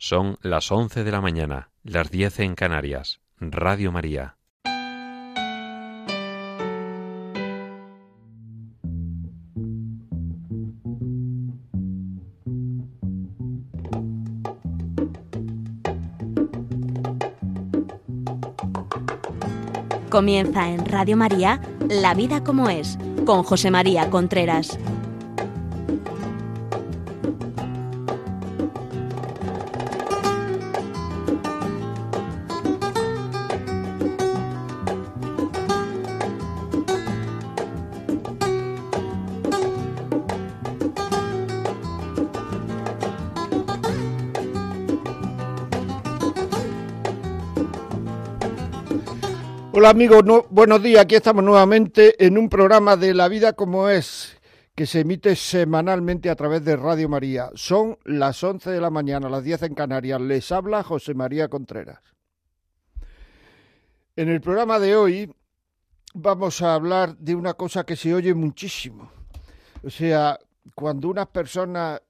Son las once de la mañana, las diez en Canarias. Radio María. Comienza en Radio María La vida como es, con José María Contreras. Hola amigos, buenos días. Aquí estamos nuevamente en un programa de La Vida como es, que se emite semanalmente a través de Radio María. Son las 11 de la mañana, las 10 en Canarias. Les habla José María Contreras. En el programa de hoy vamos a hablar de una cosa que se oye muchísimo. O sea, cuando unas personas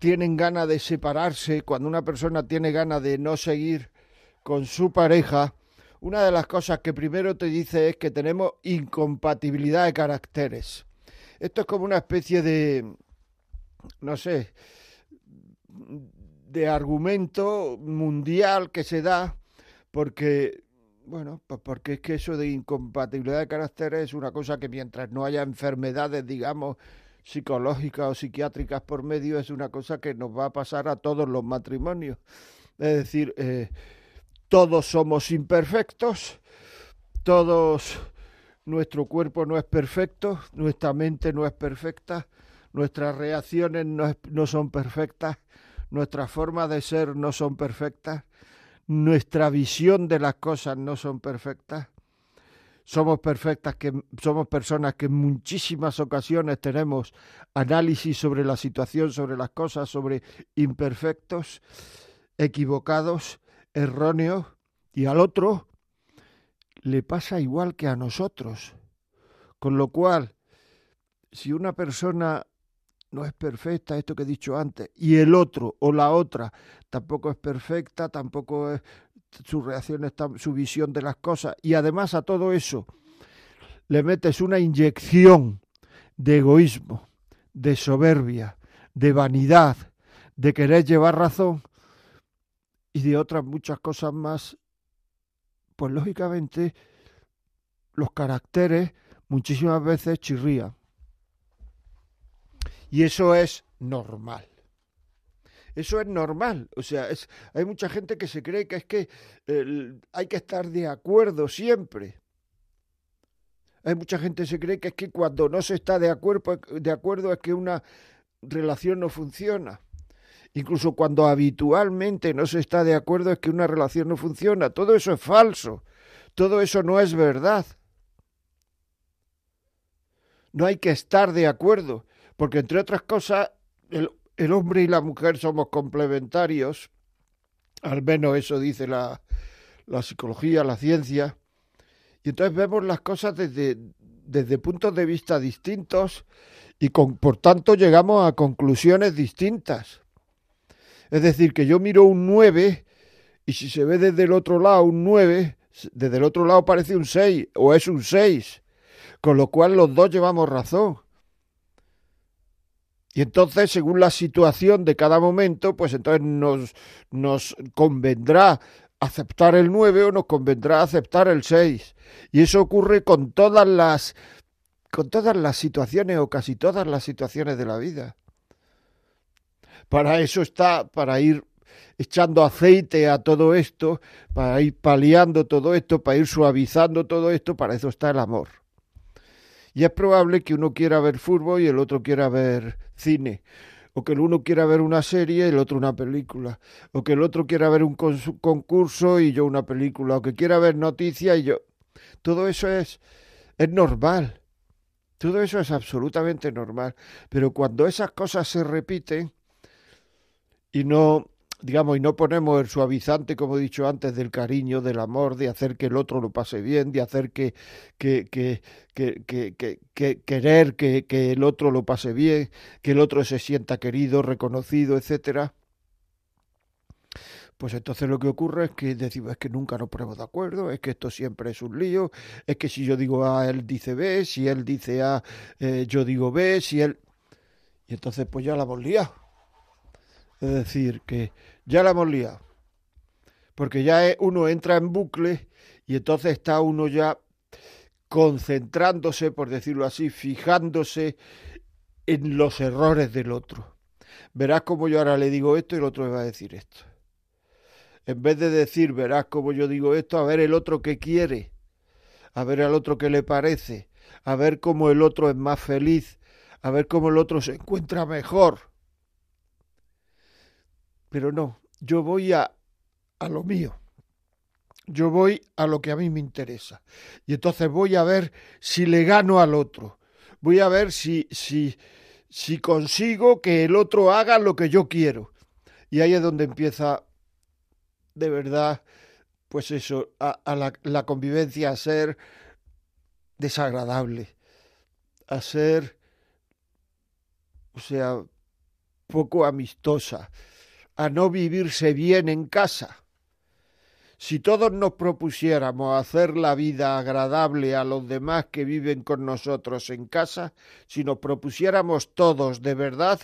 tienen ganas de separarse, cuando una persona tiene ganas de no seguir con su pareja, una de las cosas que primero te dice es que tenemos incompatibilidad de caracteres. Esto es como una especie de, no sé, de argumento mundial que se da porque, bueno, pues porque es que eso de incompatibilidad de caracteres es una cosa que mientras no haya enfermedades, digamos, psicológicas o psiquiátricas por medio, es una cosa que nos va a pasar a todos los matrimonios. Es decir, eh, todos somos imperfectos, todos, nuestro cuerpo no es perfecto, nuestra mente no es perfecta, nuestras reacciones no, no son perfectas, nuestra forma de ser no son perfectas, nuestra visión de las cosas no son perfectas. Somos perfectas que somos personas que en muchísimas ocasiones tenemos análisis sobre la situación, sobre las cosas, sobre imperfectos, equivocados, erróneo y al otro le pasa igual que a nosotros. Con lo cual, si una persona no es perfecta, esto que he dicho antes, y el otro o la otra tampoco es perfecta, tampoco es su reacción, su visión de las cosas, y además a todo eso le metes una inyección de egoísmo, de soberbia, de vanidad, de querer llevar razón, y de otras muchas cosas más, pues lógicamente los caracteres muchísimas veces chirrían. Y eso es normal. Eso es normal. O sea, es, hay mucha gente que se cree que es que hay que estar de acuerdo siempre. Hay mucha gente que se cree que es que cuando no se está de acuerdo, de acuerdo es que una relación no funciona. Incluso cuando habitualmente no se está de acuerdo es que una relación no funciona. Todo eso es falso. Todo eso no es verdad. No hay que estar de acuerdo, porque entre otras cosas, el, hombre y la mujer somos complementarios, al menos eso dice la, la psicología, la ciencia, y entonces vemos las cosas desde, desde puntos de vista distintos y con, por tanto llegamos a conclusiones distintas. Es decir, que yo miro un 9 y si se ve desde el otro lado un 9, desde el otro lado parece un 6 o es un 6. Con lo cual los dos llevamos razón. Y entonces, según la situación de cada momento, pues entonces nos, nos convendrá aceptar el 9 o nos convendrá aceptar el 6. Y eso ocurre con todas las con todas las situaciones o casi todas las situaciones de la vida. Para eso está, para ir echando aceite a todo esto, para ir paliando todo esto, para ir suavizando todo esto, para eso está el amor. Y es probable que uno quiera ver fútbol y el otro quiera ver cine, o que el uno quiera ver una serie y el otro una película, o que el otro quiera ver un concurso y yo una película, o que quiera ver noticias y yo... Todo eso es, es normal. Todo eso es absolutamente normal. Pero cuando esas cosas se repiten, y no digamos, y no ponemos el suavizante, como he dicho antes, del cariño, del amor, de hacer que el otro lo pase bien, de hacer que, que, que, que, que querer que, que, el otro lo pase bien, que el otro se sienta querido, reconocido, etcétera. Pues entonces lo que ocurre es que decimos, es que nunca nos ponemos de acuerdo, es que esto siempre es un lío, es que si yo digo A, él dice B, si él dice A, eh, yo digo B, si él... Y entonces pues ya la hemos liado. Decir, que ya la hemos liado. Porque ya uno entra en bucle y entonces está uno ya concentrándose, por decirlo así, fijándose en los errores del otro. Verás como yo ahora le digo esto y el otro me va a decir esto. En vez de decir, verás como yo digo esto, a ver el otro qué quiere, a ver al otro qué le parece, a ver cómo el otro es más feliz, a ver cómo el otro se encuentra mejor. Pero no, yo voy a, a lo mío. Yo voy a lo que a mí me interesa. Y entonces voy a ver si le gano al otro. Voy a ver si, si, si consigo que el otro haga lo que yo quiero. Y ahí es donde empieza de verdad, pues eso, a, la, la convivencia a ser desagradable, a ser, o sea, poco amistosa, a no vivirse bien en casa. Si todos nos propusiéramos hacer la vida agradable a los demás que viven con nosotros en casa, si nos propusiéramos todos de verdad,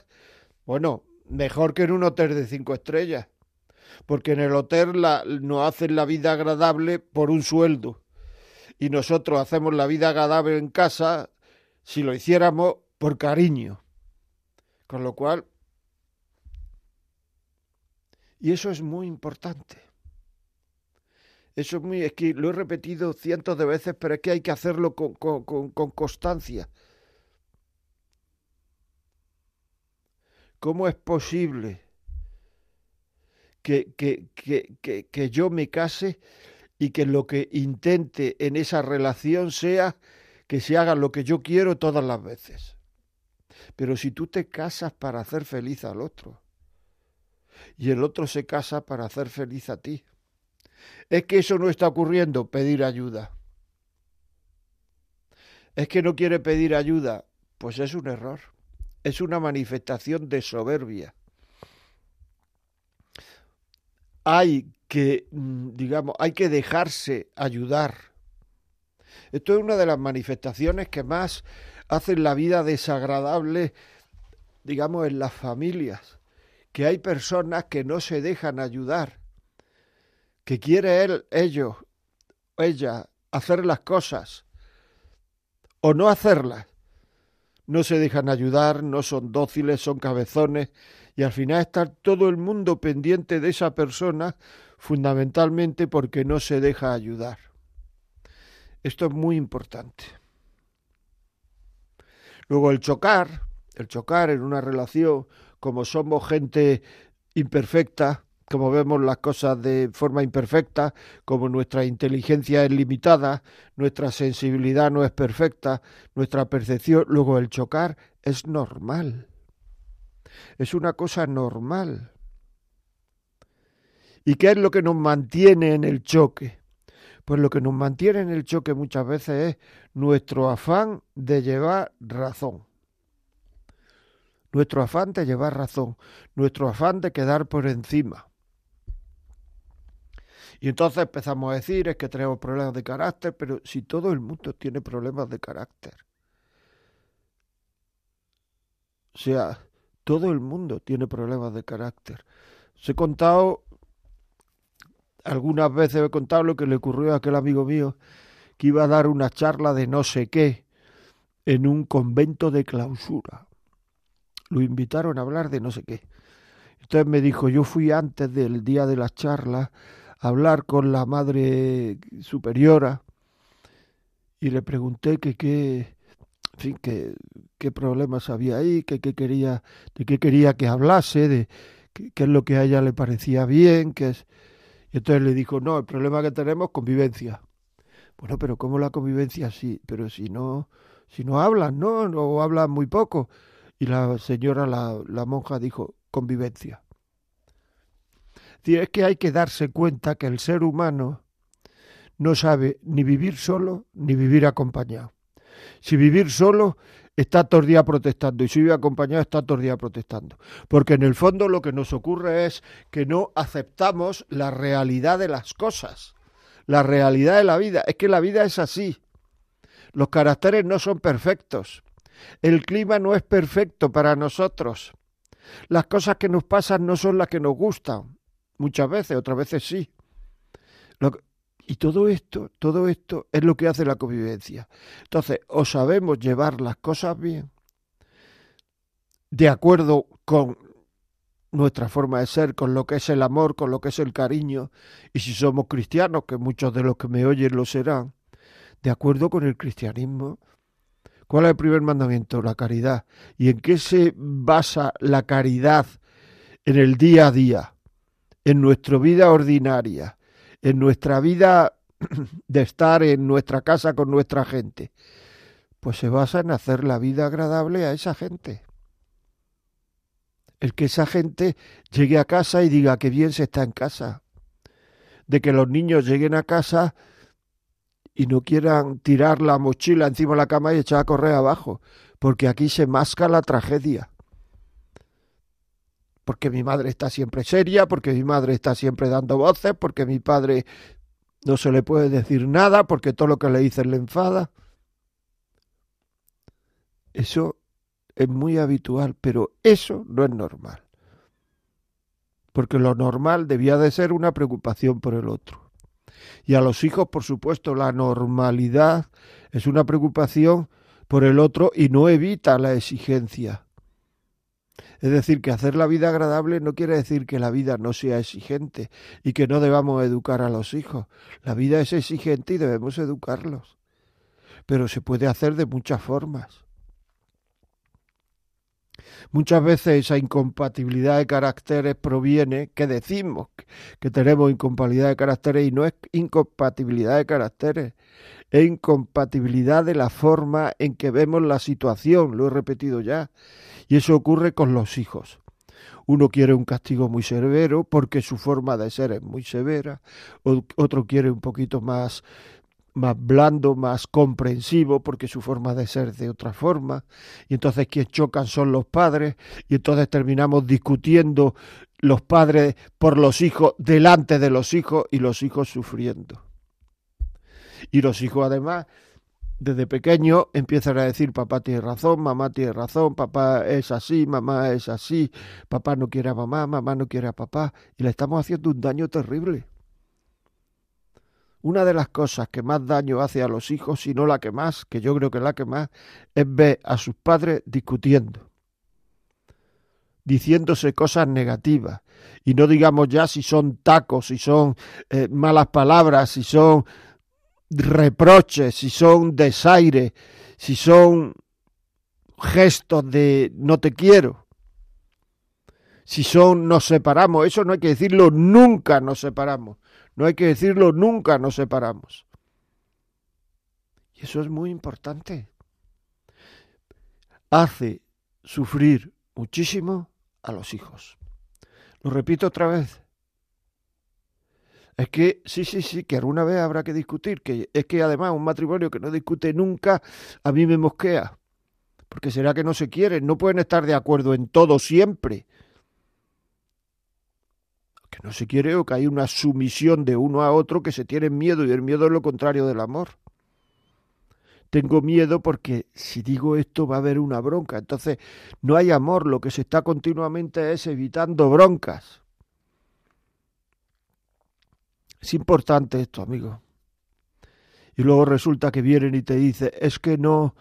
bueno, mejor que en un hotel de cinco estrellas porque en el hotel la, nos hacen la vida agradable por un sueldo y nosotros hacemos la vida agradable en casa si lo hiciéramos por cariño. Con lo cual, y eso es muy importante. Eso es muy, es que lo he repetido cientos de veces, pero es que hay que hacerlo con, con, con constancia. ¿Cómo es posible que, que, que, que, yo me case y que lo que intente en esa relación sea que se haga lo que yo quiero todas las veces. Pero si tú te casas para hacer feliz al otro y el otro se casa para hacer feliz a ti, es que eso no está ocurriendo, pedir ayuda. Es que no quiere pedir ayuda, pues es un error, es una manifestación de soberbia hay que, mm, digamos, hay que dejarse ayudar. Esto es una de las manifestaciones que más hacen la vida desagradable, digamos, en las familias, que hay personas que no se dejan ayudar, que quiere él, ellos, ella, hacer las cosas o no hacerlas. No se dejan ayudar, no son dóciles, son cabezones, y al final está todo el mundo pendiente de esa persona fundamentalmente porque no se deja ayudar. Esto es muy importante. Luego el chocar, el chocar en una relación, como somos gente imperfecta, como vemos las cosas de forma imperfecta, como nuestra inteligencia es limitada, nuestra sensibilidad no es perfecta, nuestra percepción, luego el chocar es normal es una cosa normal. ¿Y qué es lo que nos mantiene en el choque? Pues lo que nos mantiene en el choque muchas veces es nuestro afán de llevar razón. Nuestro afán de llevar razón, nuestro afán de quedar por encima. Y entonces empezamos a decir es que tenemos problemas de carácter, pero si todo el mundo tiene problemas de carácter. O sea, todo el mundo tiene problemas de carácter. Os he contado, algunas veces he contado lo que le ocurrió a aquel amigo mío que iba a dar una charla de no sé qué en un convento de clausura. Lo invitaron a hablar de no sé qué. Entonces me dijo, yo fui antes del día de la charla a hablar con la madre superiora y le pregunté que qué fin, qué, qué problemas había ahí, qué, quería, de qué quería que hablase, de qué, es lo que a ella le parecía bien, qué es... Y entonces le dijo, no, el problema que tenemos es convivencia. Bueno, pero ¿cómo la convivencia sí? Pero si no, si no hablan, ¿no? O hablan muy poco. Y la señora, la, monja, dijo, convivencia. Es que hay que darse cuenta que el ser humano no sabe ni vivir solo ni vivir acompañado. Si vivir solo está todo el día protestando y si vive acompañado está todo el día protestando. Porque en el fondo lo que nos ocurre es que no aceptamos la realidad de las cosas, la realidad de la vida. Es que la vida es así. Los caracteres no son perfectos. El clima no es perfecto para nosotros. Las cosas que nos pasan no son las que nos gustan. Muchas veces, otras veces sí. y todo esto, todo esto es lo que hace la convivencia. Entonces, o sabemos llevar las cosas bien, de acuerdo con nuestra forma de ser, con lo que es el amor, con lo que es el cariño, y si somos cristianos, que muchos de los que me oyen lo serán, de acuerdo con el cristianismo. ¿Cuál es el primer mandamiento? La caridad. ¿Y en qué se basa la caridad en el día a día, en nuestra vida ordinaria, en nuestra vida de estar en nuestra casa con nuestra gente? Pues se basa en hacer la vida agradable a esa gente. El que esa gente llegue a casa y diga que bien se está en casa. De que los niños lleguen a casa y no quieran tirar la mochila encima de la cama y echar a correr abajo, porque aquí se masca la tragedia. Porque mi madre está siempre seria, porque mi madre está siempre dando voces, porque mi padre no se le puede decir nada, porque todo lo que le dicen le enfada. Eso es muy habitual, pero eso no es normal. Porque lo normal debía de ser una preocupación por el otro. Y a los hijos, por supuesto, la normalidad es una preocupación por el otro y no evita la exigencia. Es decir, que hacer la vida agradable no quiere decir que la vida no sea exigente y que no debamos educar a los hijos. La vida es exigente y debemos educarlos. Pero se puede hacer de muchas formas. Muchas veces esa incompatibilidad de caracteres proviene, que decimos que tenemos incompatibilidad de caracteres y no es incompatibilidad de caracteres, es incompatibilidad de la forma en que vemos la situación, lo he repetido ya, y eso ocurre con los hijos. Uno quiere un castigo muy severo porque su forma de ser es muy severa, otro quiere un poquito más más blando, más comprensivo, porque su forma de ser de otra forma, y entonces quienes chocan son los padres, y entonces terminamos discutiendo los padres por los hijos delante de los hijos y los hijos sufriendo. Y los hijos además, desde pequeños, empiezan a decir papá tiene razón, mamá tiene razón, papá es así, mamá es así, papá no quiere a mamá, mamá no quiere a papá, y le estamos haciendo un daño terrible. Una de las cosas que más daño hace a los hijos, si no la que más, que yo creo que la que más, es ver a sus padres discutiendo, diciéndose cosas negativas. Y no digamos ya si son tacos, si son eh, malas palabras, si son reproches, si son desaires, si son gestos de no te quiero. Si son nos separamos, eso no hay que decirlo, nunca nos separamos. No hay que decirlo, nunca nos separamos. Y eso es muy importante. Hace sufrir muchísimo a los hijos. Lo repito otra vez. Es que sí, sí, sí, que alguna vez habrá que discutir, que es que además un matrimonio que no discute nunca a mí me mosquea. Porque será que no se quieren, no pueden estar de acuerdo en todo siempre que no se quiere o que hay una sumisión de uno a otro que se tiene miedo y el miedo es lo contrario del amor. Tengo miedo porque si digo esto va a haber una bronca. Entonces no hay amor, lo que se está continuamente es evitando broncas. Es importante esto, amigo. Y luego resulta que vienen y te dicen, es que no,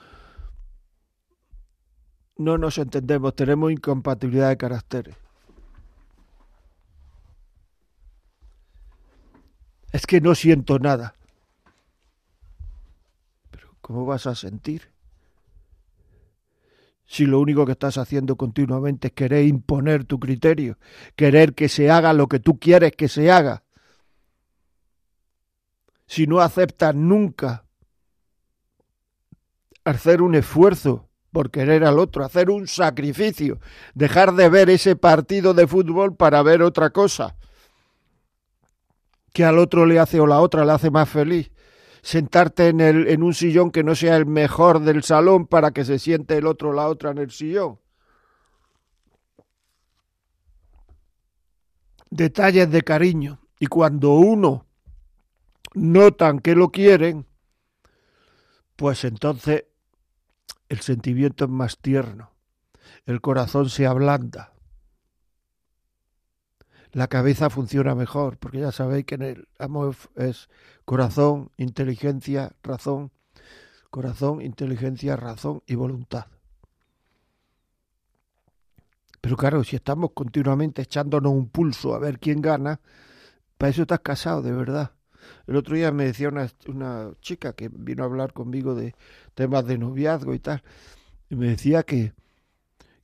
no nos entendemos, tenemos incompatibilidad de caracteres. Es que no siento nada. Pero ¿cómo vas a sentir? Si lo único que estás haciendo continuamente es querer imponer tu criterio, querer que se haga lo que tú quieres que se haga. Si no aceptas nunca hacer un esfuerzo por querer al otro, hacer un sacrificio, dejar de ver ese partido de fútbol para ver otra cosa que al otro le hace o la otra le hace más feliz. sentarte en, el, en un sillón que no sea el mejor del salón para que se siente el otro la otra en el sillón. Detalles de cariño. Y cuando uno notan que lo quieren, pues entonces el sentimiento es más tierno, el corazón se ablanda, la cabeza funciona mejor, porque ya sabéis que en el amor es corazón, inteligencia, razón, corazón, inteligencia, razón y voluntad. Pero claro, si estamos continuamente echándonos un pulso a ver quién gana, para eso estás casado, de verdad. El otro día me decía una, una chica que vino a hablar conmigo de temas de noviazgo y tal, y me decía que,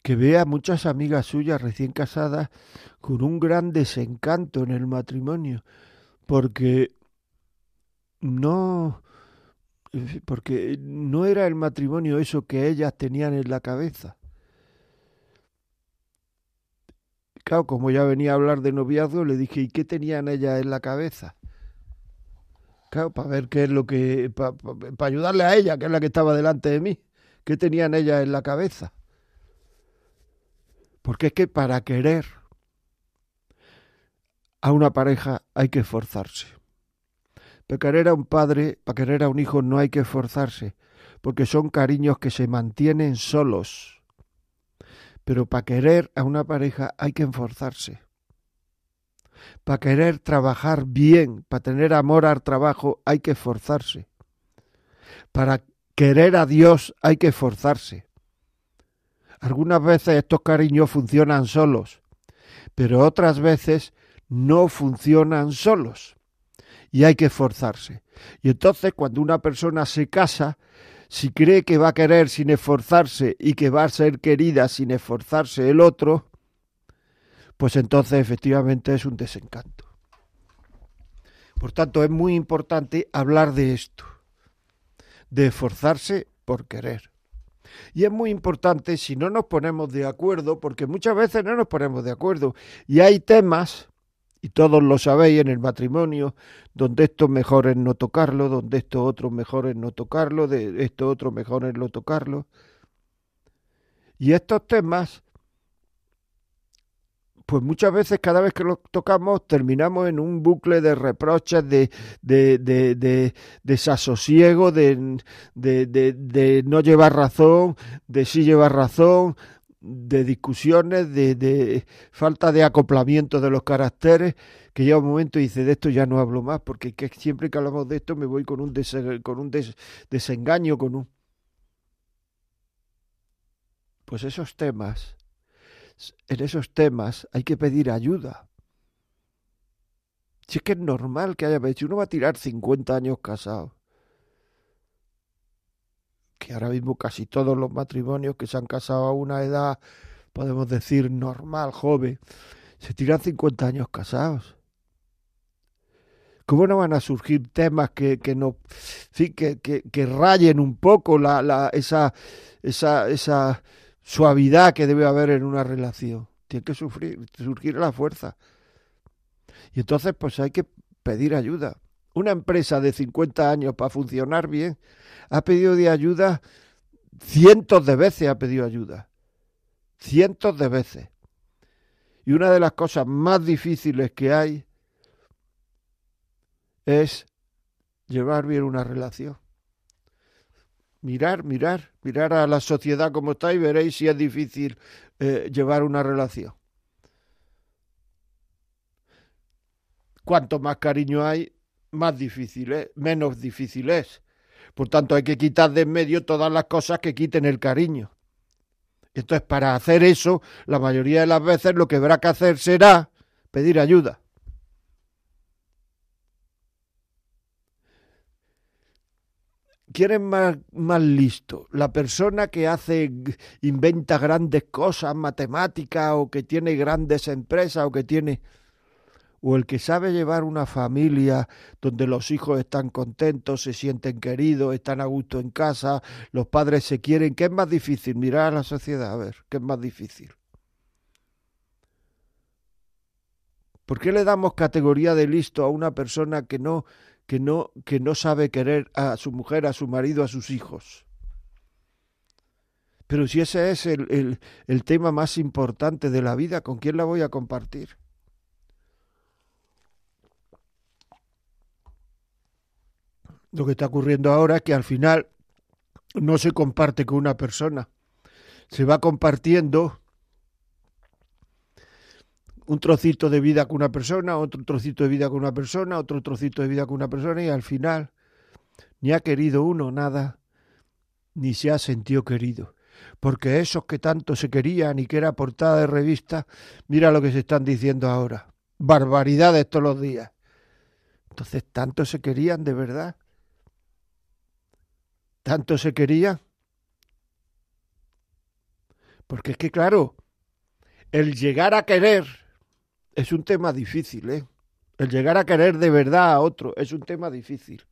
que ve a muchas amigas suyas recién casadas con un gran desencanto en el matrimonio, porque no porque no era el matrimonio eso que ellas tenían en la cabeza. Claro, como ya venía a hablar de noviazgo, le dije, ¿y qué tenían ellas en la cabeza? Claro, para ver qué es lo que. para ayudarle a ella, que es la que estaba delante de mí. ¿Qué tenían ellas en la cabeza? Porque es que para querer a una pareja hay que esforzarse. Para querer a un padre, para querer a un hijo no hay que esforzarse, porque son cariños que se mantienen solos. Pero para querer a una pareja hay que esforzarse para querer trabajar bien, para tener amor al trabajo, hay que esforzarse. Para querer a Dios hay que esforzarse. Algunas veces estos cariños funcionan solos, pero otras veces no funcionan solos y hay que esforzarse. Y entonces cuando una persona se casa, si cree que va a querer sin esforzarse y que va a ser querida sin esforzarse el otro, pues entonces efectivamente es un desencanto. Por tanto, es muy importante hablar de esto, de esforzarse por querer. Y es muy importante si no nos ponemos de acuerdo, porque muchas veces no nos ponemos de acuerdo. Y hay temas, y todos lo sabéis en el matrimonio, donde esto mejor es no tocarlo, donde esto otro mejor es no tocarlo, de esto otro mejor es no tocarlo. Y estos temas pues muchas veces cada vez que lo tocamos terminamos en un bucle de reproches, de, de, de, de desasosiego, de, no llevar razón, de sí llevar razón, de discusiones, de, falta de acoplamiento de los caracteres, que llega un momento y dice, de esto ya no hablo más, porque que siempre que hablamos de esto me voy con un, con un desengaño, con un... Pues esos temas en esos temas hay que pedir ayuda. Si es que es normal que haya si uno va a tirar 50 años casado, que ahora mismo casi todos los matrimonios que se han casado a una edad, podemos decir normal, joven, se tiran 50 años casados. ¿Cómo no van a surgir temas que, que no, que, que, que, rayen un poco la, la, esa, esa, esa suavidad que debe haber en una relación. Tiene que sufrir, surgir la fuerza. Y entonces pues hay que pedir ayuda. Una empresa de 50 años para funcionar bien ha pedido de ayuda cientos de veces ha pedido ayuda. Cientos de veces. Y una de las cosas más difíciles que hay es llevar bien una relación mirar, mirar, mirar a la sociedad como está y veréis si es difícil eh, llevar una relación. Cuanto más cariño hay, más difícil es, menos difícil es. Por tanto, hay que quitar de en medio todas las cosas que quiten el cariño. Entonces, para hacer eso, la mayoría de las veces lo que habrá que hacer será pedir ayuda. ¿Quién es más, más listo? ¿La persona que hace, inventa grandes cosas, matemáticas, o que tiene grandes empresas, o que tiene... o el que sabe llevar una familia donde los hijos están contentos, se sienten queridos, están a gusto en casa, los padres se quieren. ¿Qué es más difícil? Mirar a la sociedad, a ver, ¿qué es más difícil? ¿Por qué le damos categoría de listo a una persona que no que no, que no sabe querer a su mujer, a su marido, a sus hijos. Pero si ese es el, el, el tema más importante de la vida, ¿con quién la voy a compartir? Lo que está ocurriendo ahora es que al final no se comparte con una persona, se va compartiendo un trocito de vida con una persona, otro trocito de vida con una persona, otro trocito de vida con una persona y al final ni ha querido uno nada, ni se ha sentido querido. Porque esos que tanto se querían y que era portada de revista, mira lo que se están diciendo ahora. Barbaridades todos los días. Entonces, ¿tanto se querían de verdad? ¿Tanto se querían? Porque es que, claro, el llegar a querer es un tema difícil, ¿eh? El llegar a querer de verdad a otro es un tema difícil.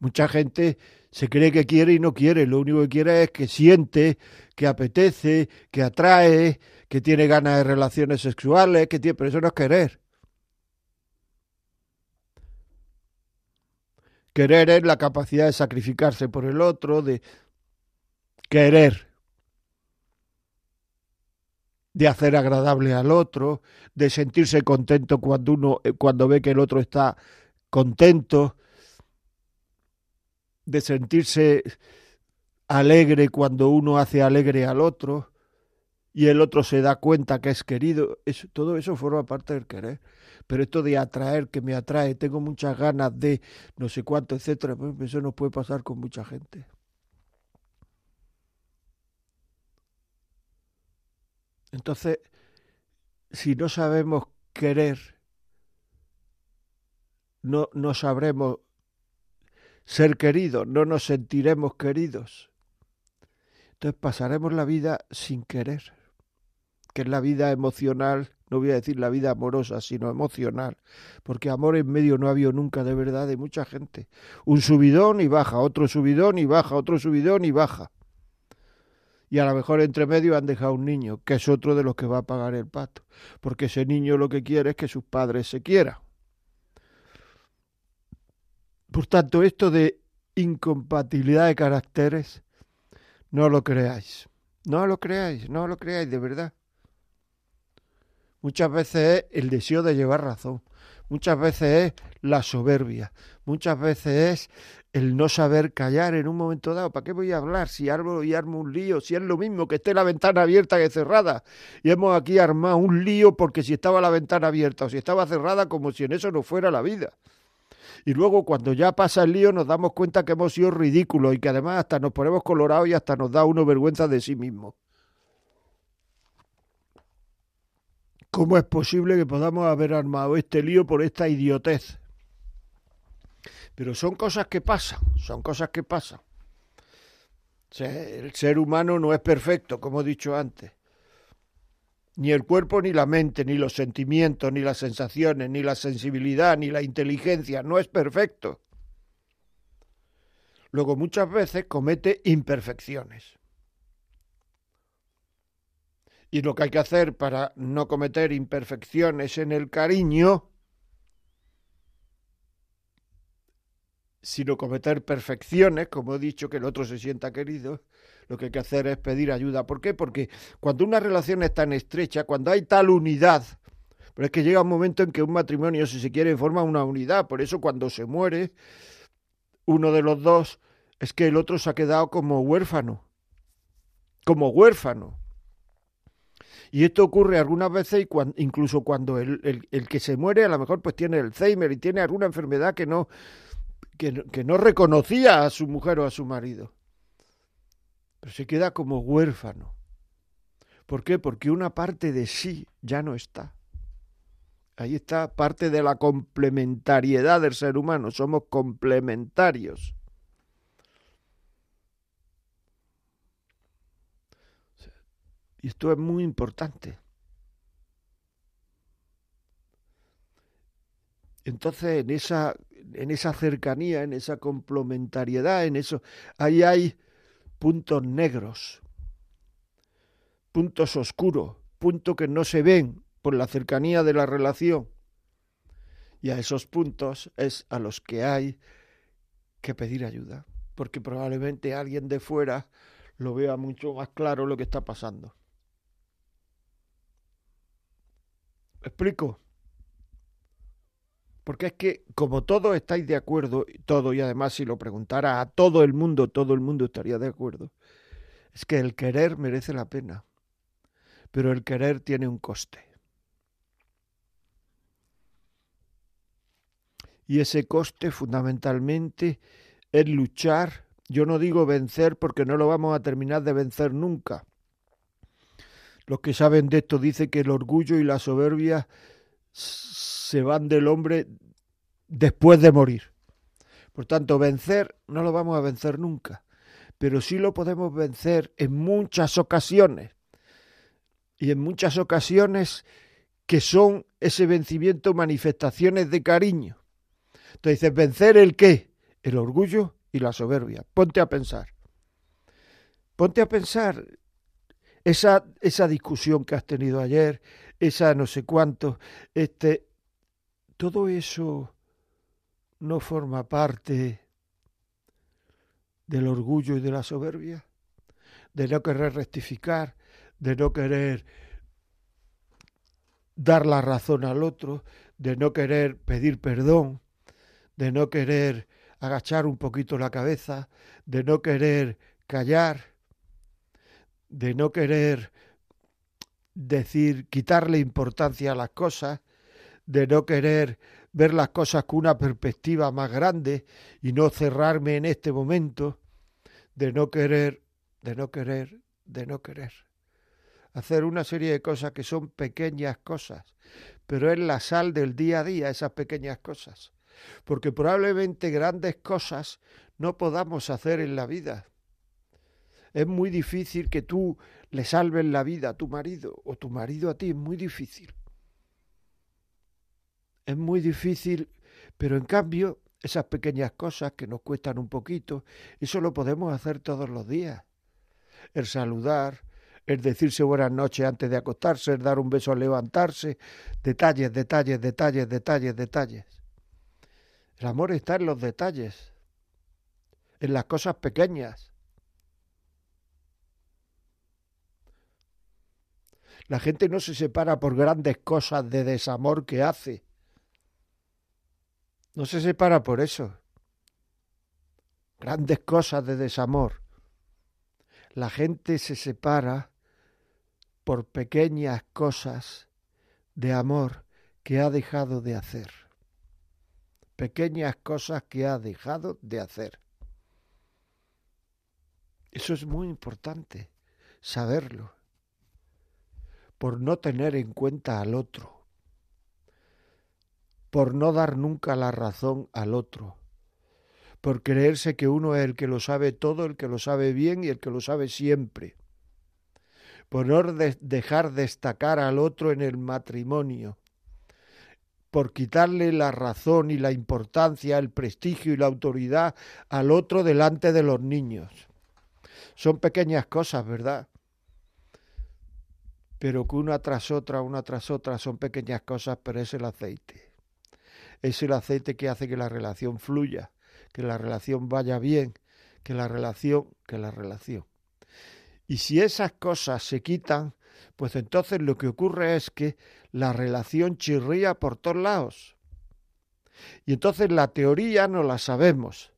Mucha gente se cree que quiere y no quiere, lo único que quiere es que siente, que apetece, que atrae, que tiene ganas de relaciones sexuales, que tiene, pero eso no es querer. Querer es la capacidad de sacrificarse por el otro, de querer de hacer agradable al otro, de sentirse contento cuando uno eh, cuando ve que el otro está contento, de sentirse alegre cuando uno hace alegre al otro y el otro se da cuenta que es querido, todo eso forma parte del querer. Pero esto de atraer, que me atrae, tengo muchas ganas de no sé cuánto, etcétera, pues eso no puede pasar con mucha gente. Entonces, si no sabemos querer, no, no sabremos ser queridos, no nos sentiremos queridos. Entonces pasaremos la vida sin querer, que es la vida emocional, no voy a decir la vida amorosa, sino emocional, porque amor en medio no ha habido nunca de verdad de mucha gente. Un subidón y baja, otro subidón y baja, otro subidón y baja y a lo mejor entre medio han dejado un niño, que es otro de los que va a pagar el pato, porque ese niño lo que quiere es que sus padres se quieran. Por tanto, esto de incompatibilidad de caracteres, no lo creáis, no lo creáis, no lo creáis de verdad. Muchas veces es el deseo de llevar razón, muchas veces es la soberbia, muchas veces es el no saber callar en un momento dado. ¿Para qué voy a hablar si armo y armo un lío? Si es lo mismo que esté la ventana abierta que cerrada. Y hemos aquí armado un lío porque si estaba la ventana abierta o si estaba cerrada, como si en eso no fuera la vida. Y luego cuando ya pasa el lío nos damos cuenta que hemos sido ridículos y que además hasta nos ponemos colorados y hasta nos da uno vergüenza de sí mismo. ¿Cómo es posible que podamos haber armado este lío por esta idiotez? Pero son cosas que pasan, son cosas que pasan. El ser humano no es perfecto, como he dicho antes. Ni el cuerpo, ni la mente, ni los sentimientos, ni las sensaciones, ni la sensibilidad, ni la inteligencia, no es perfecto. Luego muchas veces comete imperfecciones. Y lo que hay que hacer para no cometer imperfecciones en el cariño sino cometer perfecciones, como he dicho, que el otro se sienta querido, lo que hay que hacer es pedir ayuda. ¿Por qué? Porque cuando una relación es tan estrecha, cuando hay tal unidad, pero es que llega un momento en que un matrimonio, si se quiere, forma una unidad. Por eso cuando se muere uno de los dos, es que el otro se ha quedado como huérfano, como huérfano. Y esto ocurre algunas veces, y incluso cuando el, el, el que se muere a lo mejor pues tiene Alzheimer y tiene alguna enfermedad que no, que, no reconocía a su mujer o a su marido. Pero se queda como huérfano. ¿Por qué? Porque una parte de sí ya no está. Ahí está parte de la complementariedad del ser humano. Somos complementarios. Y esto es muy importante. Entonces, en esa en esa cercanía, en esa complementariedad, en eso, ahí hay puntos negros, puntos oscuros, puntos que no se ven por la cercanía de la relación. Y a esos puntos es a los que hay que pedir ayuda, porque probablemente alguien de fuera lo vea mucho más claro lo que está pasando. explico? Porque es que como todos estáis de acuerdo, todo y además si lo preguntara a todo el mundo, todo el mundo estaría de acuerdo, es que el querer merece la pena, pero el querer tiene un coste. Y ese coste fundamentalmente es luchar, yo no digo vencer porque no lo vamos a terminar de vencer nunca, los que saben de esto dicen que el orgullo y la soberbia se van del hombre después de morir. Por tanto, vencer no lo vamos a vencer nunca, pero sí lo podemos vencer en muchas ocasiones. Y en muchas ocasiones que son ese vencimiento manifestaciones de cariño. Entonces dices, ¿vencer el qué? El orgullo y la soberbia. Ponte a pensar. Ponte a pensar esa, esa discusión que has tenido ayer, esa no sé cuánto, este, todo eso no forma parte del orgullo y de la soberbia, de no querer rectificar, de no querer dar la razón al otro, de no querer pedir perdón, de no querer agachar un poquito la cabeza, de no querer callar de no querer decir, quitarle importancia a las cosas, de no querer ver las cosas con una perspectiva más grande y no cerrarme en este momento, de no querer, de no querer, de no querer. Hacer una serie de cosas que son pequeñas cosas, pero es la sal del día a día esas pequeñas cosas. Porque probablemente grandes cosas no podamos hacer en la vida, es muy difícil que tú le salves la vida a tu marido o tu marido a ti, es muy difícil. Es muy difícil, pero en cambio esas pequeñas cosas que nos cuestan un poquito, eso lo podemos hacer todos los días. El saludar, el decirse buenas noches antes de acostarse, el dar un beso al levantarse, detalles, detalles, detalles, detalles, detalles. El amor está en los detalles, en las cosas pequeñas. La gente no se separa por grandes cosas de desamor que hace. No se separa por eso. Grandes cosas de desamor. La gente se separa por pequeñas cosas de amor que ha dejado de hacer. Pequeñas cosas que ha dejado de hacer. Eso es muy importante, saberlo por no tener en cuenta al otro, por no dar nunca la razón al otro, por creerse que uno es el que lo sabe todo, el que lo sabe bien y el que lo sabe siempre, por no dejar destacar al otro en el matrimonio, por quitarle la razón y la importancia, el prestigio y la autoridad al otro delante de los niños. Son pequeñas cosas, ¿verdad? Pero que una tras otra, una tras otra son pequeñas cosas, pero es el aceite. Es el aceite que hace que la relación fluya, que la relación vaya bien, que la relación, que la relación. Y si esas cosas se quitan, pues entonces lo que ocurre es que la relación chirría por todos lados. Y entonces la teoría no la sabemos,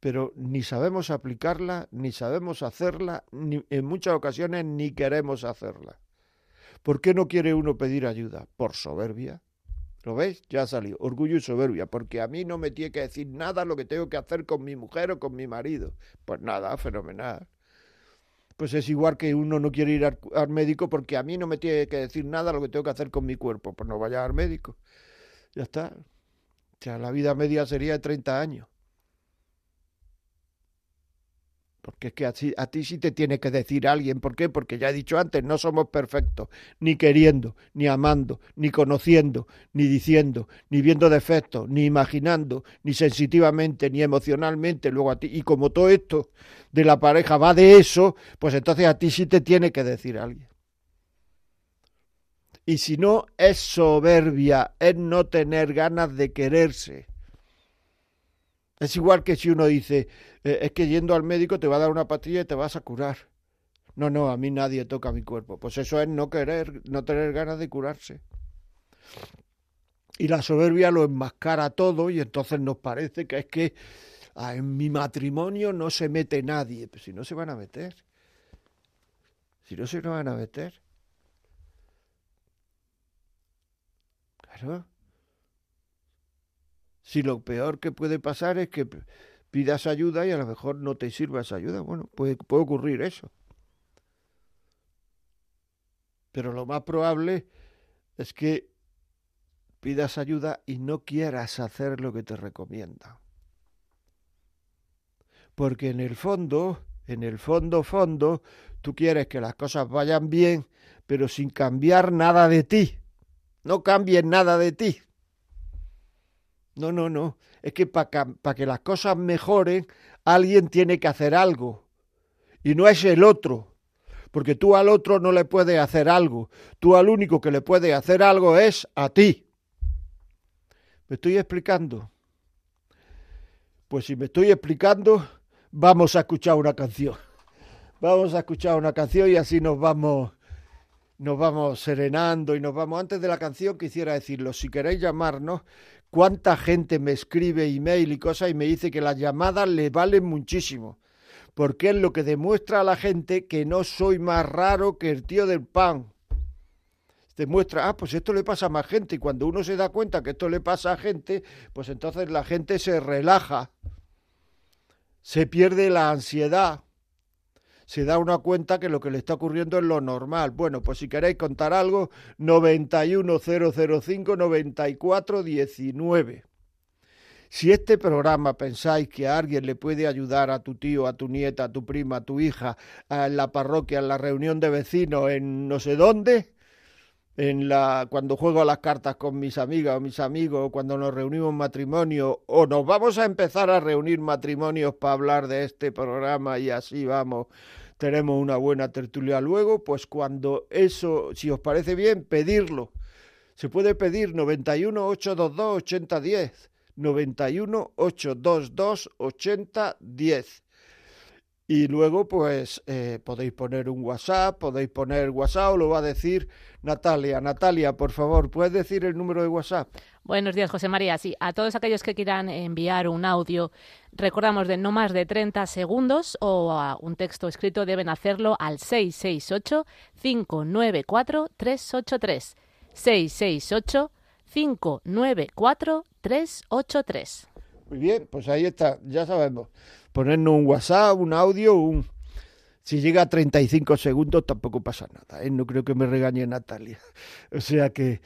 pero ni sabemos aplicarla, ni sabemos hacerla, ni en muchas ocasiones ni queremos hacerla. ¿Por qué no quiere uno pedir ayuda? Por soberbia. ¿Lo ves? Ya salió. Orgullo y soberbia. Porque a mí no me tiene que decir nada lo que tengo que hacer con mi mujer o con mi marido. Pues nada, fenomenal. Pues es igual que uno no quiere ir al, al médico porque a mí no me tiene que decir nada lo que tengo que hacer con mi cuerpo. Pues no vaya al médico. Ya está. O sea, la vida media sería de 30 años. Porque es que a, ti sí te tiene que decir alguien. ¿Por qué? Porque ya he dicho antes, no somos perfectos, ni queriendo, ni amando, ni conociendo, ni diciendo, ni viendo defectos, ni imaginando, ni sensitivamente, ni emocionalmente. Luego a ti, y como todo esto de la pareja va de eso, pues entonces a ti sí te tiene que decir alguien. Y si no, es soberbia, es no tener ganas de quererse. Es igual que si uno dice, eh, es que yendo al médico te va a dar una pastilla y te vas a curar. No, no, a mí nadie toca mi cuerpo. Pues eso es no querer, no tener ganas de curarse. Y la soberbia lo enmascara todo y entonces nos parece que es que ah, en mi matrimonio no se mete nadie. Pues si no se van a meter. Si no se van a meter. Claro. Si lo peor que puede pasar es que pidas ayuda y a lo mejor no te sirva esa ayuda, bueno, puede, puede ocurrir eso. Pero lo más probable es que pidas ayuda y no quieras hacer lo que te recomienda. Porque en el fondo, en el fondo, fondo, tú quieres que las cosas vayan bien, pero sin cambiar nada de ti. No cambies nada de ti. No, no, no. Es que para que las cosas mejoren, alguien tiene que hacer algo. Y no es el otro. Porque tú al otro no le puedes hacer algo. Tú al único que le puedes hacer algo es a ti. ¿Me estoy explicando? Pues si me estoy explicando, vamos a escuchar una canción. Vamos a escuchar una canción y así nos vamos nos vamos serenando y nos vamos. Antes de la canción quisiera decirlo, si queréis llamarnos, cuánta gente me escribe email y cosas y me dice que las llamadas le valen muchísimo, porque es lo que demuestra a la gente que no soy más raro que el tío del pan. Demuestra, ah, pues esto le pasa a más gente y cuando uno se da cuenta que esto le pasa a gente, pues entonces la gente se relaja, se pierde la ansiedad se da una cuenta que lo que le está ocurriendo es lo normal. Bueno, pues si queréis contar algo, 910059419. Si este programa pensáis que a alguien le puede ayudar a tu tío, a tu nieta, a tu prima, a tu hija, en la parroquia, en la reunión de vecinos, en no sé dónde, en la cuando juego a las cartas con mis amigas o mis amigos, cuando nos reunimos matrimonio, o nos vamos a empezar a reunir matrimonios para hablar de este programa y así vamos tenemos una buena tertulia luego, pues cuando eso, si os parece bien, pedirlo. Se puede pedir 91 822 8010, 91 822 8010. Y luego, pues, eh, podéis poner un WhatsApp, podéis poner WhatsApp, o lo va a decir Natalia. Natalia, por favor, ¿puedes decir el número de WhatsApp? Buenos días, José María. Sí, a todos aquellos que quieran enviar un audio, recordamos de no más de 30 segundos o un texto escrito, deben hacerlo al 668-594-383. 668-594-383. Muy bien, pues ahí está, ya sabemos ponernos un WhatsApp, un audio, un... Si llega a 35 segundos tampoco pasa nada, ¿eh? no creo que me regañe Natalia. O sea que,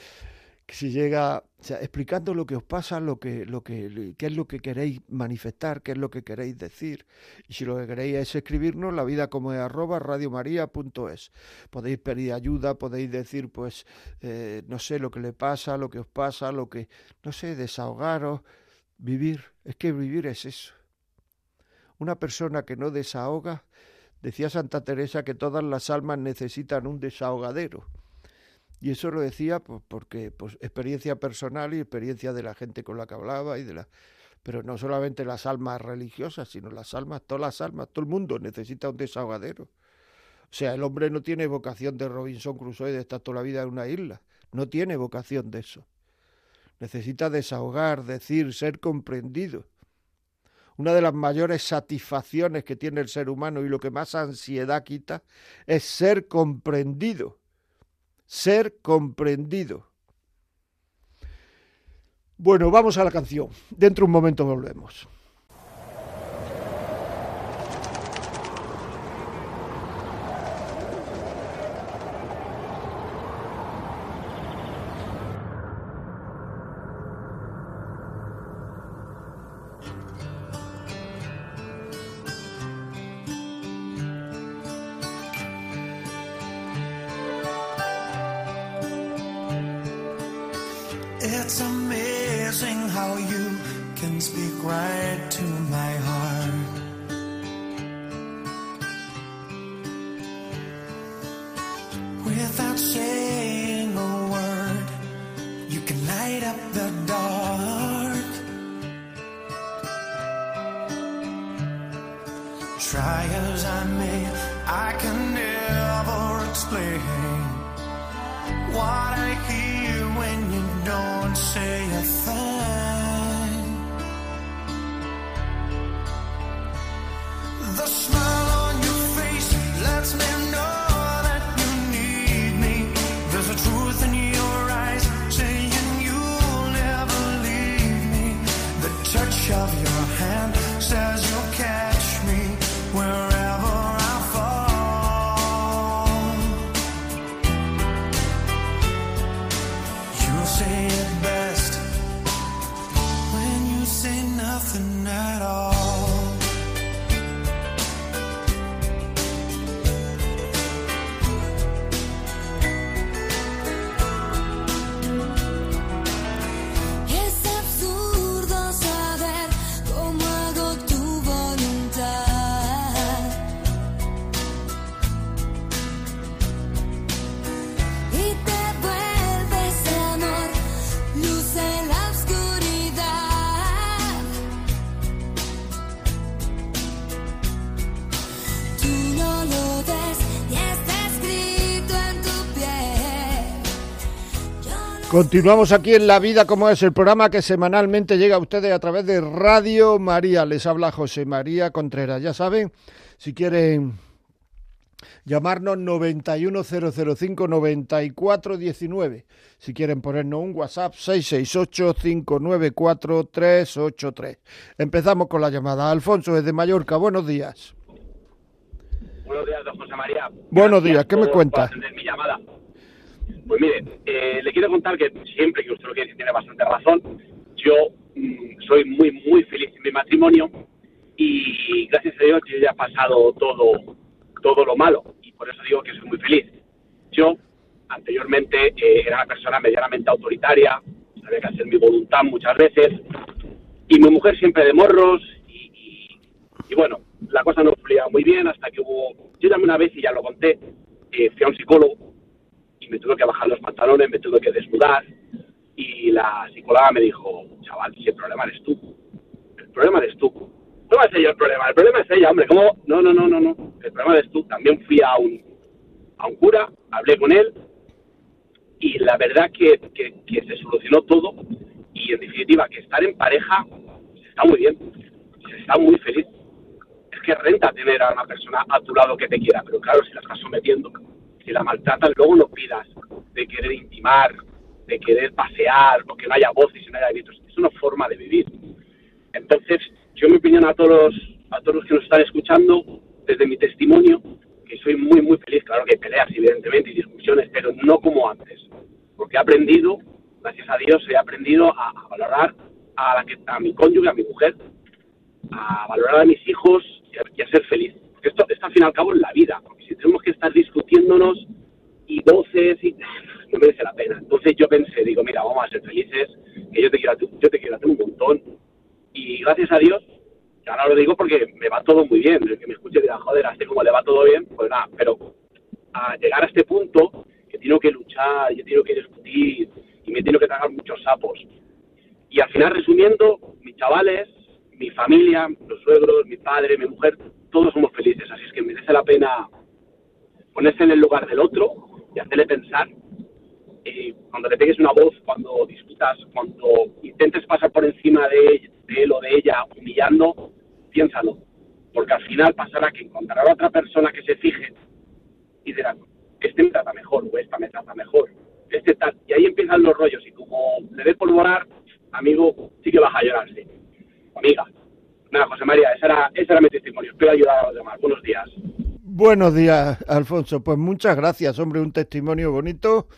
si llega, o sea, explicando lo que os pasa, lo que, lo que, qué es lo que queréis manifestar, qué es lo que queréis decir. Y si lo que queréis es escribirnos, la vida como es arroba radiomaria.es. Podéis pedir ayuda, podéis decir, pues, eh, no sé, lo que le pasa, lo que os pasa, lo que, no sé, desahogaros, vivir. Es que vivir es eso. Una persona que no desahoga, decía Santa Teresa que todas las almas necesitan un desahogadero. Y eso lo decía pues, porque pues, experiencia personal y experiencia de la gente con la que hablaba y de la pero no solamente las almas religiosas, sino las almas, todas las almas, todo el mundo necesita un desahogadero. O sea, el hombre no tiene vocación de Robinson Crusoe de estar toda la vida en una isla. No tiene vocación de eso. Necesita desahogar, decir, ser comprendido una de las mayores satisfacciones que tiene el ser humano y lo que más ansiedad quita es ser comprendido. Ser comprendido. Bueno, vamos a la canción. Dentro de un momento volvemos. got some Continuamos aquí en La Vida como es, el programa que semanalmente llega a ustedes a través de Radio María. Les habla José María Contreras. Ya saben, si quieren llamarnos 910059419. Si quieren ponernos un WhatsApp 668-594-383. Empezamos con la llamada. Alfonso desde Mallorca, buenos días. Buenos días, don José María. Buenos días, ¿qué me por- cuenta? por atender mi llamada. Pues mire, eh, le quiero contar que siempre que usted lo quiere tiene bastante razón. Yo mm, soy muy, muy feliz en mi matrimonio y gracias a Dios yo ya he pasado todo, todo lo malo y por eso digo que soy muy feliz. Yo anteriormente eh, era una persona medianamente autoritaria, sabía que hacer mi voluntad muchas veces y mi mujer siempre de morros y bueno, la cosa no fluía muy bien hasta que hubo, yo llamé una vez y ya lo conté, eh, fui a un psicólogo y me tuve que bajar los pantalones, me tuve que desnudar y la psicóloga me dijo, chaval, si el problema eres tú, el problema eres tú. No va a ser yo el problema, el problema es ella, hombre, ¿cómo? No, no, no, no, no, el problema eres tú. También fui a un, a un cura, hablé con él y la verdad que, que, que se solucionó todo y en definitiva que estar en pareja está muy bien, se está muy feliz. Es que renta tener a una persona a tu lado que te quiera, pero claro, si la estás sometiendo, si la maltratas, luego no pidas de querer intimar, de querer pasear, o que no haya voces y no haya gritos. Es una forma de vivir. Entonces, yo mi opinión a todos a todos los que nos están escuchando, desde mi testimonio, que soy muy, muy feliz. Claro que hay peleas, evidentemente, y discusiones, pero no como antes. Porque he aprendido, gracias a Dios, he aprendido a, a valorar a, la que, a mi cónyuge, a mi mujer, a valorar a mis hijos y a, y a ser feliz. Porque esto, esto, al fin y al cabo, en la vida. Porque si tenemos que estar discutiéndonos y voces y no merece la pena. Entonces yo pensé, digo, mira, vamos a ser felices, que yo te quiero a ti, yo te quiero a ti un montón. Y gracias a Dios, ahora lo digo porque me va todo muy bien. El que me escuche dirá, joder, a este como le va todo bien, pues nada, pero a llegar a este punto, que tengo que luchar, yo tengo que discutir y me tengo que tragar muchos sapos. Y al final, resumiendo, mis chavales, mi familia, los suegros, mi padre, mi mujer, todos somos felices. Así es que merece la pena ponerse en el lugar del otro y hacerle pensar. eh, cuando le pegues una voz, cuando discutas, cuando intentes pasar por encima de, de él o de ella humillando, piénsalo. Porque al final pasará que encontrará otra persona que se fije y dirá, este me trata mejor o esta me trata mejor. Este tal. Y ahí empiezan los rollos. Y como le dé por amigo, sí que vas a llorarse. Amiga. Nada, José María, ese era, ese era mi testimonio. Espero ayudar a los demás. Buenos días. Buenos días, Alfonso. Pues muchas gracias, hombre. Un testimonio bonito,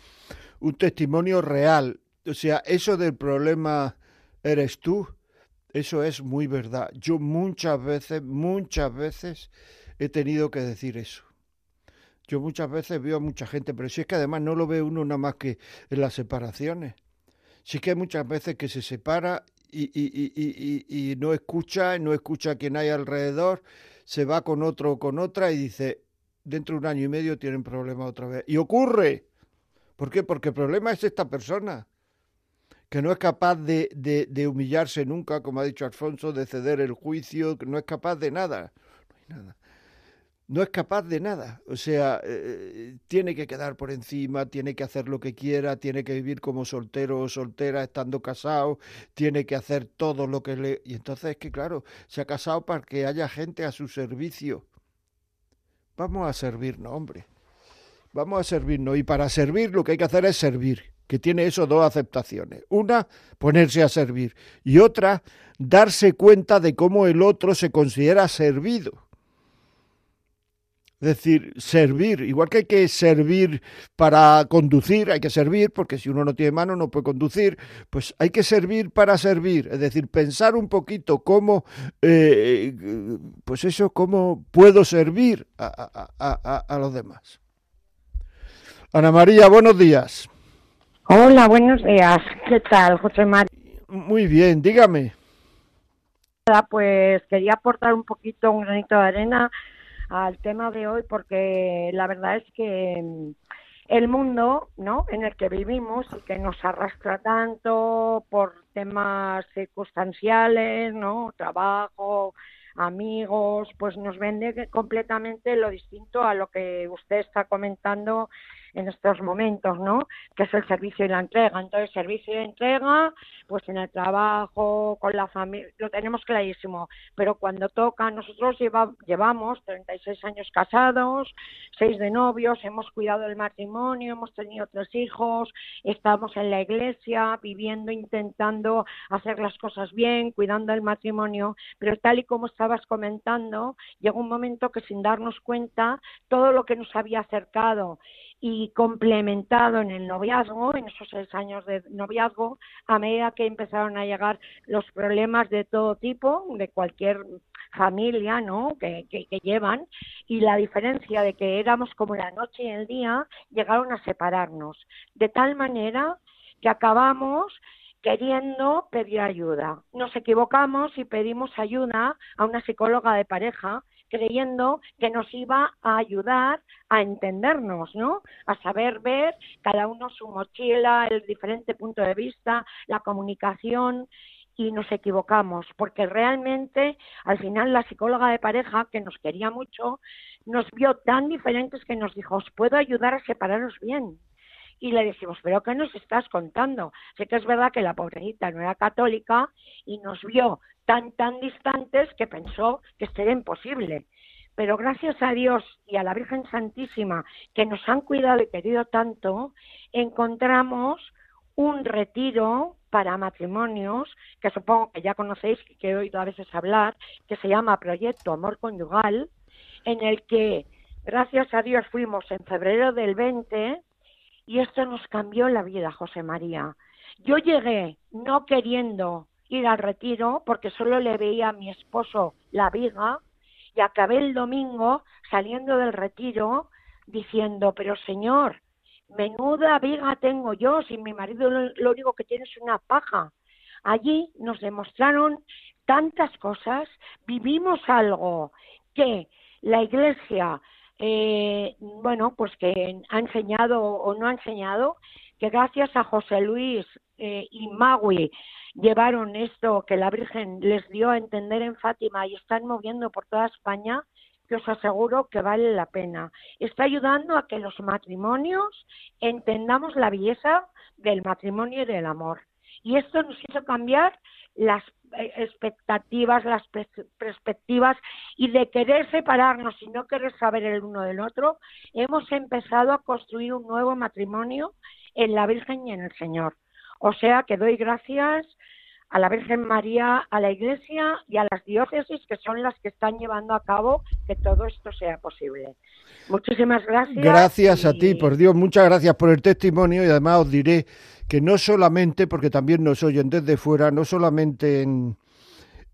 un testimonio real. O sea, eso del problema eres tú, eso es muy verdad. Yo muchas veces, muchas veces he tenido que decir eso. Yo muchas veces veo a mucha gente, pero si es que además no lo ve uno nada más que en las separaciones. Sí que hay muchas veces que se separa y, y, y, y, no escucha, no escucha a quien hay alrededor, se va con otro o con otra y dice, dentro de un año y medio tienen problema otra vez. Y ocurre. ¿Por qué? Porque el problema es esta persona, que no es capaz de, de, de humillarse nunca, como ha dicho Alfonso, de ceder el juicio, no es capaz de nada. No hay nada. No es capaz de nada. O sea, eh, tiene que quedar por encima, tiene que hacer lo que quiera, tiene que vivir como soltero o soltera, estando casado, tiene que hacer todo lo que le... Y entonces es que, claro, se ha casado para que haya gente a su servicio. Vamos a servirnos, hombre. Vamos a servirnos. Y para servir lo que hay que hacer es servir, que tiene eso dos aceptaciones. Una, ponerse a servir. Y otra, darse cuenta de cómo el otro se considera servido. Es decir, servir, igual que hay que servir para conducir, hay que servir, porque si uno no tiene mano no puede conducir, pues hay que servir para servir, es decir, pensar un poquito cómo, eh, pues eso, cómo puedo servir a, a- a- a- los demás. Ana María, buenos días. Hola, buenos días. ¿Qué tal, José María? Muy bien, dígame. Pues quería aportar un poquito, un granito de arena al tema de hoy, porque la verdad es que mm, el mundo ¿no? en el que vivimos y que nos arrastra tanto por temas circunstanciales, ¿no? trabajo, amigos, pues nos vende completamente lo distinto a lo que usted está comentando en estos momentos, ¿no? Que es el servicio y la entrega. Entonces, servicio y entrega, pues en el trabajo, con la familia, lo tenemos clarísimo. Pero cuando toca, nosotros lleva- llevamos 36 años casados, 6 de novios, hemos cuidado el matrimonio, hemos tenido tres hijos, estamos en la iglesia, viviendo, intentando hacer las cosas bien, cuidando el matrimonio. Pero tal y como estabas comentando, llegó un momento que sin darnos cuenta, todo lo que nos había acercado y complementado en el noviazgo, en esos seis años de noviazgo, a medida que empezaron a llegar los problemas de todo tipo, de cualquier familia, ¿no? Que, que, que llevan, y la diferencia de que éramos como la noche y el día, llegaron a separarnos, de tal manera que acabamos queriendo pedir ayuda. Nos equivocamos y pedimos ayuda a una psicóloga de pareja creyendo que nos iba a ayudar a entendernos, ¿no? A saber ver cada uno su mochila, el diferente punto de vista, la comunicación y nos equivocamos, porque realmente al final la psicóloga de pareja, que nos quería mucho, nos vio tan diferentes que nos dijo, os puedo ayudar a separaros bien. Y le decimos, pero ¿qué nos estás contando? Sé que es verdad que la pobrecita no era católica y nos vio tan, tan distantes que pensó que era imposible. Pero gracias a Dios y a la Virgen Santísima, que nos han cuidado y querido tanto, encontramos un retiro para matrimonios, que supongo que ya conocéis, que he oído a veces hablar, que se llama Proyecto Amor Conyugal, en el que, gracias a Dios, fuimos en febrero del 20 y esto nos cambió la vida, José María. Yo llegué no queriendo ir al retiro porque solo le veía a mi esposo la viga y acabé el domingo saliendo del retiro diciendo, pero señor, menuda viga tengo yo si mi marido lo, único que tiene es una paja. Allí nos demostraron tantas cosas, vivimos algo que la iglesia, eh, bueno, pues que ha enseñado o no ha enseñado, que gracias a José Luis eh, y Magui llevaron esto que la Virgen les dio a entender en Fátima y están moviendo por toda España, que os aseguro que vale la pena. Está ayudando a que los matrimonios entendamos la belleza del matrimonio y del amor. Y esto nos hizo cambiar las expectativas, las pers- perspectivas y de querer separarnos y no querer saber el uno del otro, hemos empezado a construir un nuevo matrimonio en la Virgen y en el Señor. O sea que doy gracias a la Virgen María, a la Iglesia y a las diócesis que son las que están llevando a cabo que todo esto sea posible. Muchísimas gracias. Gracias a ti, por Dios, muchas gracias por el testimonio y además os diré que no solamente, porque también nos oyen desde fuera, no solamente en,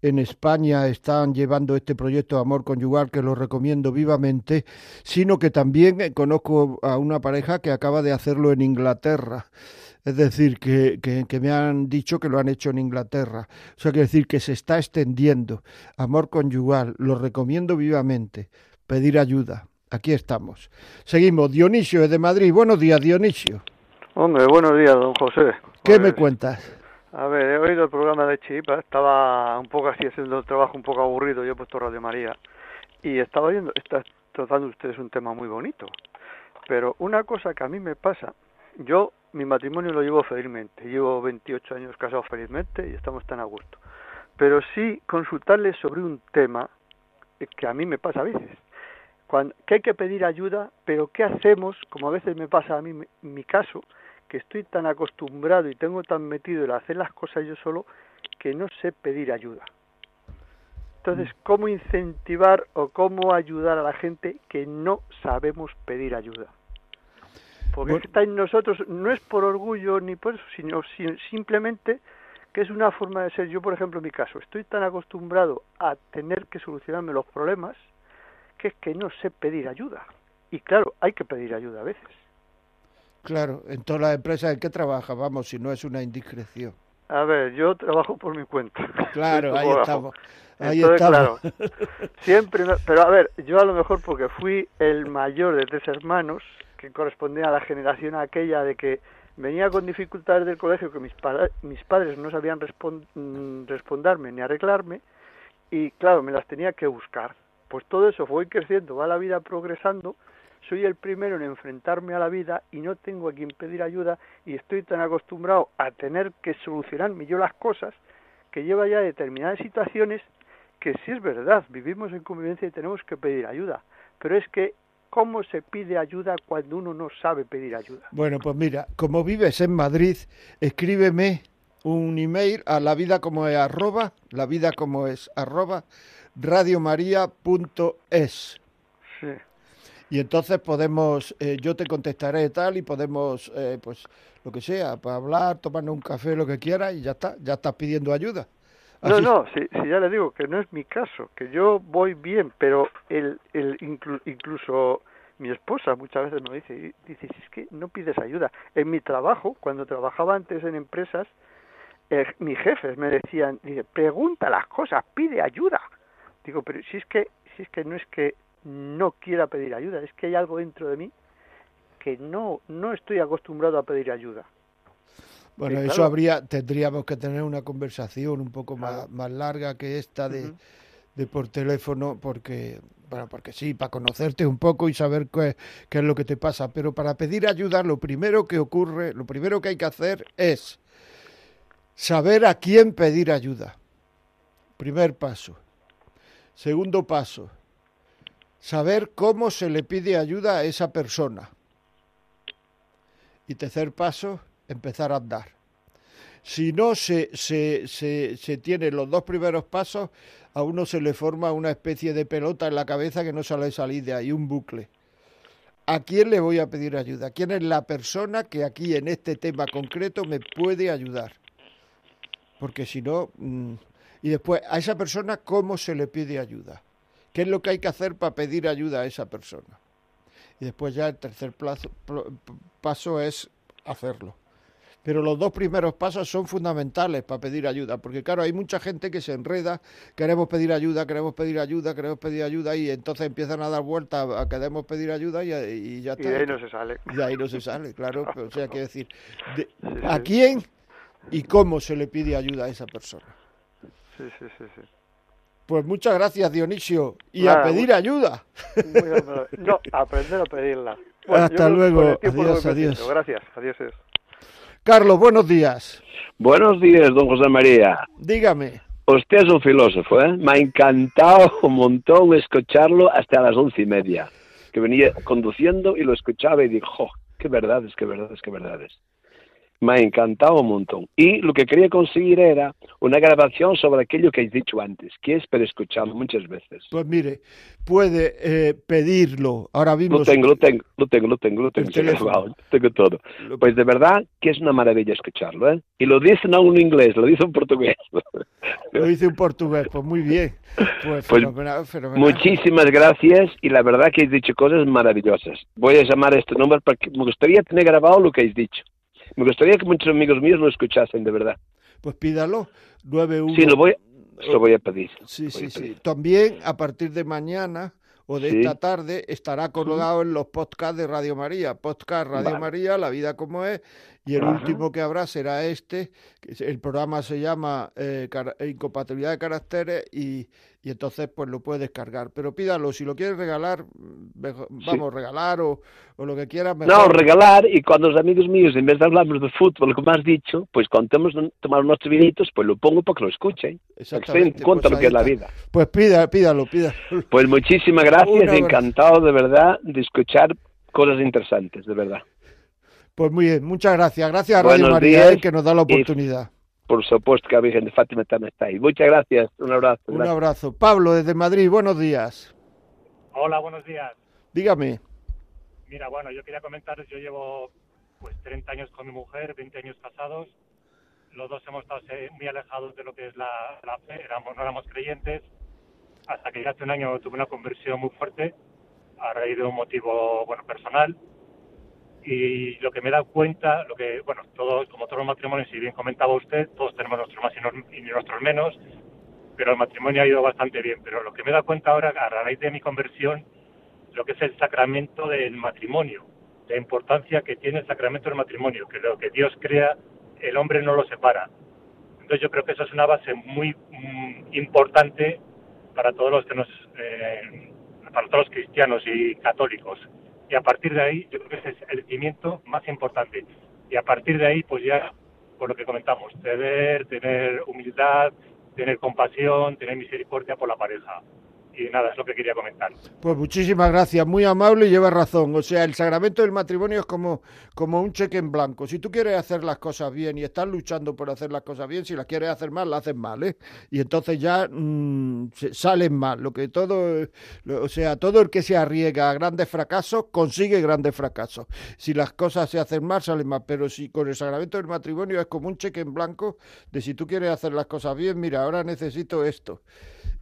en España están llevando este proyecto de Amor Conyugal, que lo recomiendo vivamente, sino que también eh, conozco a una pareja que acaba de hacerlo en Inglaterra. Es decir, que, que, que me han dicho que lo han hecho en Inglaterra. O sea, que decir que se está extendiendo. Amor conyugal, lo recomiendo vivamente. Pedir ayuda. Aquí estamos. Seguimos. Dionisio es de Madrid. Buenos días, Dionisio. Hombre, buenos días, don José. ¿Qué me Pues, cuentas? A ver, he oído el programa de Chipa, estaba un poco así haciendo el trabajo un poco aburrido, yo he puesto Radio María, y estaba oyendo, está- tratando ustedes un tema muy bonito. Pero una cosa que a mí me pasa, yo mi matrimonio lo llevo felizmente, llevo 28 años casado felizmente y estamos tan a gusto. Pero sí consultarles sobre un tema que a mí me pasa a veces. Que hay que pedir ayuda, pero ¿qué hacemos? Como a veces me pasa a mí mi caso, que estoy tan acostumbrado y tengo tan metido en hacer las cosas yo solo que no sé pedir ayuda. Entonces, ¿cómo incentivar o cómo ayudar a la gente que no sabemos pedir ayuda? Porque Bueno. está en nosotros, no es por orgullo ni por eso, sino si- simplemente que es una forma de ser. Yo, por ejemplo, en mi caso, estoy tan acostumbrado a tener que solucionarme los problemas que es que no sé pedir ayuda. Y claro, hay que pedir ayuda a veces. Claro, en todas las empresas en que trabaja, vamos, si no es una indiscreción. A ver, yo trabajo por mi cuenta. Claro, ahí estamos. Ahí Entonces, estamos. claro, siempre, me- pero a ver, yo a lo mejor porque fui el mayor de tres hermanos, que correspondía a la generación aquella de que venía con dificultades del colegio que mis, pa- mis padres no sabían respon- mm, responderme ni arreglarme, y claro, me las tenía que buscar. Pues todo eso fue creciendo, va la vida progresando, soy el primero en enfrentarme a la vida y no tengo a quien pedir ayuda y estoy tan acostumbrado a tener que solucionarme yo las cosas que lleva ya determinadas situaciones que sí es verdad, vivimos en convivencia y tenemos que pedir ayuda, pero es que ¿cómo se pide ayuda cuando uno no sabe pedir ayuda? Bueno, pues mira, como vives en Madrid, escríbeme un email a la vida como es arroba, la vida como es arroba, radiomaria.es. Sí. Y entonces podemos, eh, yo te contestaré tal y podemos, eh, pues, lo que sea, para hablar, tomarnos un café, lo que quieras y ya está, ya estás pidiendo ayuda. No, no, si, si ya le digo que no es mi caso, que yo voy bien, pero el, el inclu- incluso mi esposa muchas veces me dice, dice, "Si es que no pides ayuda. En mi trabajo, cuando trabajaba antes en empresas, eh, mis jefes me decían, dice, pregunta las cosas, pide ayuda. Digo, pero si es que, si es que no es que no quiera pedir ayuda, es que hay algo dentro de mí que no, no estoy acostumbrado a pedir ayuda. Bueno, Sí, eso claro. habría, tendríamos que tener una conversación un poco Claro. más, más larga que esta de, de por teléfono, porque, bueno, porque sí, para conocerte un poco y saber qué, qué es lo que te pasa. Pero para pedir ayuda, lo primero que ocurre, lo primero que hay que hacer es saber a quién pedir ayuda. Primer paso. Segundo paso, saber cómo se le pide ayuda a esa persona. Y tercer paso, empezar a andar. Si no se, se, se, se tienen los dos primeros pasos, a uno se le forma una especie de pelota en la cabeza que no sale salir de ahí, un bucle. ¿A quién le voy a pedir ayuda? ¿Quién es la persona que aquí en este tema concreto me puede ayudar? Porque si no... mm, y después, a esa persona, ¿cómo se le pide ayuda? ¿Qué es lo que hay que hacer para pedir ayuda a esa persona? Y después ya el tercer plazo- paso es hacerlo. Pero los dos primeros pasos son fundamentales para pedir ayuda, porque claro, hay mucha gente que se enreda, queremos pedir ayuda, queremos pedir ayuda, queremos pedir ayuda, y entonces empiezan a dar vueltas a queremos pedir ayuda y, y ya Y está. de ahí no se sale. Y de ahí no se sale, claro. O sea, que decir, de- ¿a quién y cómo se le pide ayuda a esa persona? Sí, sí, sí, sí. Pues muchas gracias, Dionisio, y Nada, a pedir ayuda. Muy. No, aprender a pedirla. Hasta luego. Adiós, adiós. Gracias, adiós. Carlos, buenos días. Buenos días, don José María. Dígame. Usted es un filósofo, ¿eh? Me ha encantado un montón escucharlo hasta las once y media. Que venía conduciendo y lo escuchaba y dije, jo, qué verdades, qué verdades, qué verdades. Me ha encantado un montón. Y lo que quería conseguir era una grabación sobre aquello que has dicho antes, que es para escucharlo muchas veces. Pues mire, puede eh, pedirlo ahora mismo. Lo tengo, lo tengo, lo tengo, lo tengo, lo tengo, grabado, tengo todo. Pues de verdad que es una maravilla escucharlo, ¿eh? Y lo dice no en inglés, lo dice en portugués. Lo dice en portugués, pues muy bien. Pues, Pues, fenomenal, fenomenal. Muchísimas gracias y la verdad que has dicho cosas maravillosas. Voy a llamar a este número porque me gustaría tener grabado lo que has dicho. Me gustaría que muchos amigos míos lo escuchasen, de verdad. Pues pídalo. 91. Sí, lo voy, lo voy a pedir. Sí, Voy sí, sí. También a partir de mañana o de Sí. esta tarde estará colgado en los podcasts de Radio María. Podcast Radio Vale. María, La Vida como es. Y el Ajá. último que habrá será este. El programa se llama eh, Incompatibilidad de Caracteres y, y entonces pues lo puede descargar. Pero pídalo, si lo quieres regalar, mejor- vamos, regalar o, o lo que quieras, No, mejor. regalar y cuando los amigos míos, en vez de hablarnos de fútbol, como has dicho, pues cuando tomar unos vinitos, pues lo pongo para que lo escuchen. Exactamente, cuenta pues lo que es la vida. Pues pídalo, pídalo. Pues muchísimas gracias, encantado de verdad de escuchar cosas interesantes, de verdad. Pues muy bien, muchas gracias. Gracias a Radio Buenos María días eh, que nos da la y- oportunidad. Por supuesto que la Virgen de Fátima también está ahí. Muchas gracias, un abrazo. Un gracias. abrazo. Pablo, desde Madrid, buenos días. Hola, buenos días. Dígame. Mira, bueno, yo quería comentaros, yo llevo pues 30 años con mi mujer, 20 años casados. Los dos hemos estado eh, muy alejados de lo que es la, la fe, éramos, no éramos creyentes, hasta que ya hace un año tuve una conversión muy fuerte a raíz de un motivo, bueno, personal. Y lo que me he dado cuenta, lo que, bueno, todos, como todos los matrimonios, si bien comentaba usted, todos tenemos nuestros más y nuestros menos, pero el matrimonio ha ido bastante bien. Pero lo que me he dado cuenta ahora, a raíz de mi conversión, lo que es el sacramento del matrimonio, la importancia que tiene el sacramento del matrimonio, que lo que Dios crea, el hombre no lo separa. Entonces yo creo que eso es una base muy mm, importante para todos los que nos, eh, para todos los cristianos y católicos. Y a partir de ahí, yo creo que ese es el cimiento más importante. Y a partir de ahí, pues ya, por lo que comentamos, tener, tener humildad, tener compasión, tener misericordia por la pareja. Y nada, es lo que quería comentar. Pues muchísimas gracias, muy amable y lleva razón. O sea, el sacramento del matrimonio es como, como un cheque en blanco. Si tú quieres hacer las cosas bien y estás luchando por hacer las cosas bien, si las quieres hacer mal, las haces mal, ¿eh? Y entonces ya mm, salen mal. Lo que todo, o sea, todo el que se arriesga a grandes fracasos consigue grandes fracasos. Si las cosas se hacen mal, salen mal. Pero si con el sacramento del matrimonio es como un cheque en blanco de si tú quieres hacer las cosas bien, mira, ahora necesito esto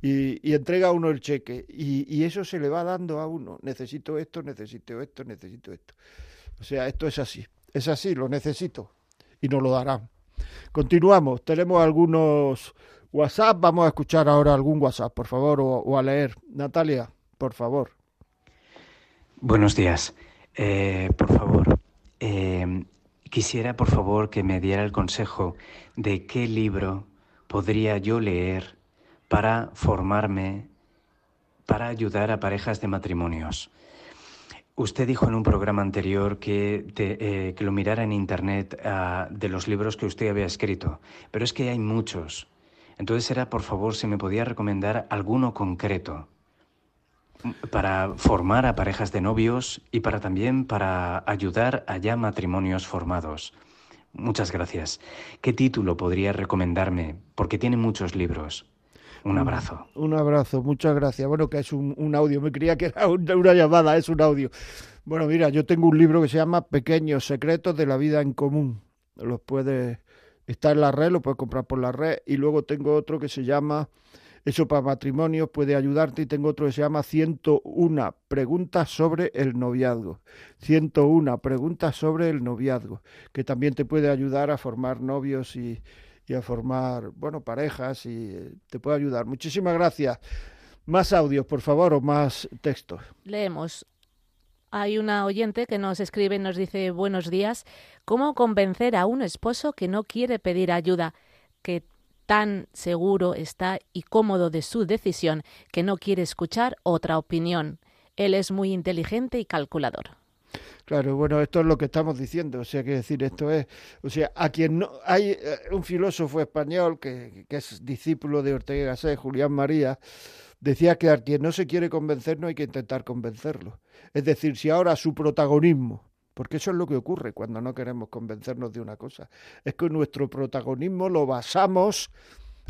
y, entrega a uno el cheque y, eso se le va dando a uno. Necesito esto, necesito esto, necesito esto. O sea, esto es así. Es así, lo necesito y nos lo darán. Continuamos. Tenemos algunos WhatsApp. Vamos a escuchar ahora algún WhatsApp, por favor, o, o a leer. Natalia, por favor. Buenos días. Eh, por favor, eh, quisiera por favor que me diera el consejo de qué libro podría yo leer para formarme, para ayudar a parejas de matrimonios. Usted dijo en un programa anterior que, eh, que lo mirara en Internet ah, de los libros que usted había escrito, pero es que hay muchos. Entonces era, por favor, si me podía recomendar alguno concreto para formar a parejas de novios y para también para ayudar a ya matrimonios formados. Muchas gracias. ¿Qué título podría recomendarme? Porque tiene muchos libros. Un abrazo. Un abrazo, muchas gracias. Bueno, que es un, audio. Me creía que era una, una llamada, es un audio. Bueno, mira, yo tengo un libro que se llama Pequeños Secretos de la Vida en Común. Los puedes, está en la red, lo puedes comprar por la red. Y luego tengo otro que se llama Eso para matrimonios, puede ayudarte. Y tengo otro que se llama 101 preguntas sobre el noviazgo. 101 preguntas sobre el noviazgo, que también te puede ayudar a formar novios y, y a formar, bueno, parejas y eh, te puede ayudar. Muchísimas gracias. Más audios, por favor, o más textos. Leemos. Hay una oyente que nos escribe y nos dice buenos días. ¿Cómo convencer a un esposo que no quiere pedir ayuda, que tan seguro está y cómodo de su decisión que no quiere escuchar otra opinión? Él es muy inteligente y calculador. Claro, bueno, esto es lo que estamos diciendo, o sea, que decir, esto es, o sea, a quien no, hay eh, un filósofo español que, que es discípulo de Ortega y Gasset, Julián María, decía que a quien no se quiere convencer no hay que intentar convencerlo. Es decir, si ahora su protagonismo, porque eso es lo que ocurre cuando no queremos convencernos de una cosa, es que nuestro protagonismo lo basamos,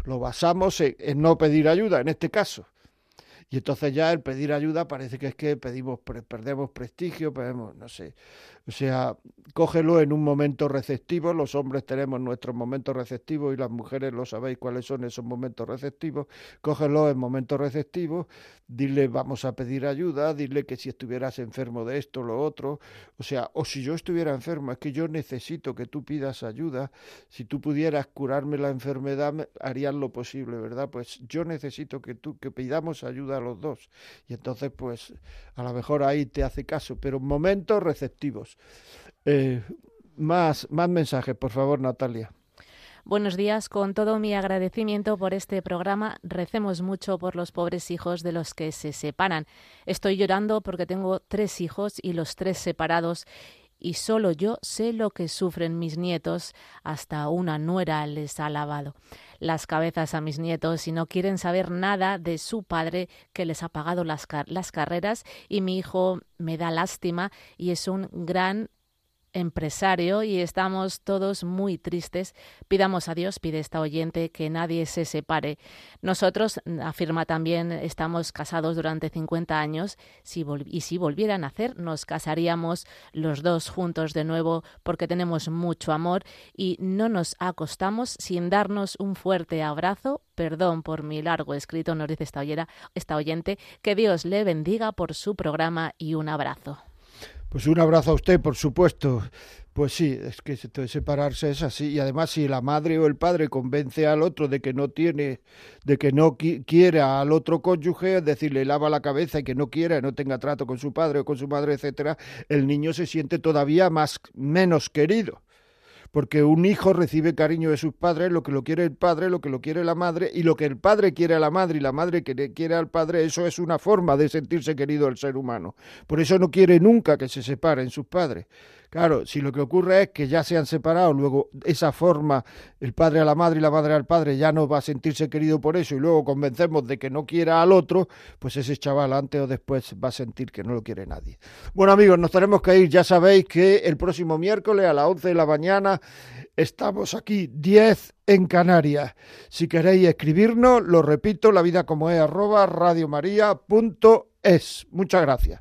lo basamos en, en no pedir ayuda, en este caso. Y entonces ya el pedir ayuda parece que es que pedimos, perdemos prestigio, perdemos, no sé. O sea, cógelo en un momento receptivo. Los hombres tenemos nuestros momentos receptivos y las mujeres lo sabéis cuáles son esos momentos receptivos. Cógelo en momentos receptivos. Dile, vamos a pedir ayuda. Dile que si estuvieras enfermo de esto, lo otro. O sea, o si yo estuviera enfermo, es que yo necesito que tú pidas ayuda. Si tú pudieras curarme la enfermedad, me- harías lo posible, ¿verdad? Pues yo necesito que tú, que pidamos ayuda a los dos. Y entonces, pues, a lo mejor ahí te hace caso, pero momentos receptivos. Eh, más, más mensajes, por favor, Natalia. Buenos días, con todo mi agradecimiento por este programa, recemos mucho por los pobres hijos de los que se separan. Estoy llorando porque tengo tres hijos y los tres separados y solo yo sé lo que sufren mis nietos, hasta una nuera les ha lavado. Las cabezas a mis nietos y no quieren saber nada de su padre que les ha pagado las, las carreras y mi hijo me da lástima y es un gran empresario y estamos todos muy tristes. Pidamos a Dios, pide esta oyente, que nadie se separe. Nosotros, afirma también, estamos casados durante 50 años si y si volvieran a hacer, nos casaríamos los dos juntos de nuevo porque tenemos mucho amor y no nos acostamos sin darnos un fuerte abrazo. Perdón por mi largo escrito, nos dice esta, oyera- esta oyente. Que Dios le bendiga por su programa y un abrazo. Pues un abrazo a usted, por supuesto. Pues sí, es que separarse es así. Y además, si la madre o el padre convence al otro de que no tiene, de que no qui- quiere al otro cónyuge, es decir, le lava la cabeza y que no quiera, no tenga trato con su padre o con su madre, etcétera, el niño se siente todavía más menos querido. Porque un hijo recibe cariño de sus padres, lo que lo quiere el padre, lo que lo quiere la madre, y lo que el padre quiere a la madre y la madre quiere al padre, eso es una forma de sentirse querido el ser humano. Por eso no quiere nunca que se separen sus padres. Claro, si lo que ocurre es que ya se han separado, luego esa forma, el padre a la madre y la madre al padre ya no va a sentirse querido por eso y luego convencemos de que no quiera al otro, pues ese chaval antes o después va a sentir que no lo quiere nadie. Bueno amigos, nos tenemos que ir, ya sabéis que el próximo miércoles a las 11 de la mañana estamos aquí, 10 en Canarias. Si queréis escribirnos, lo repito, la vida como es arroba radiomaria.es. Muchas gracias.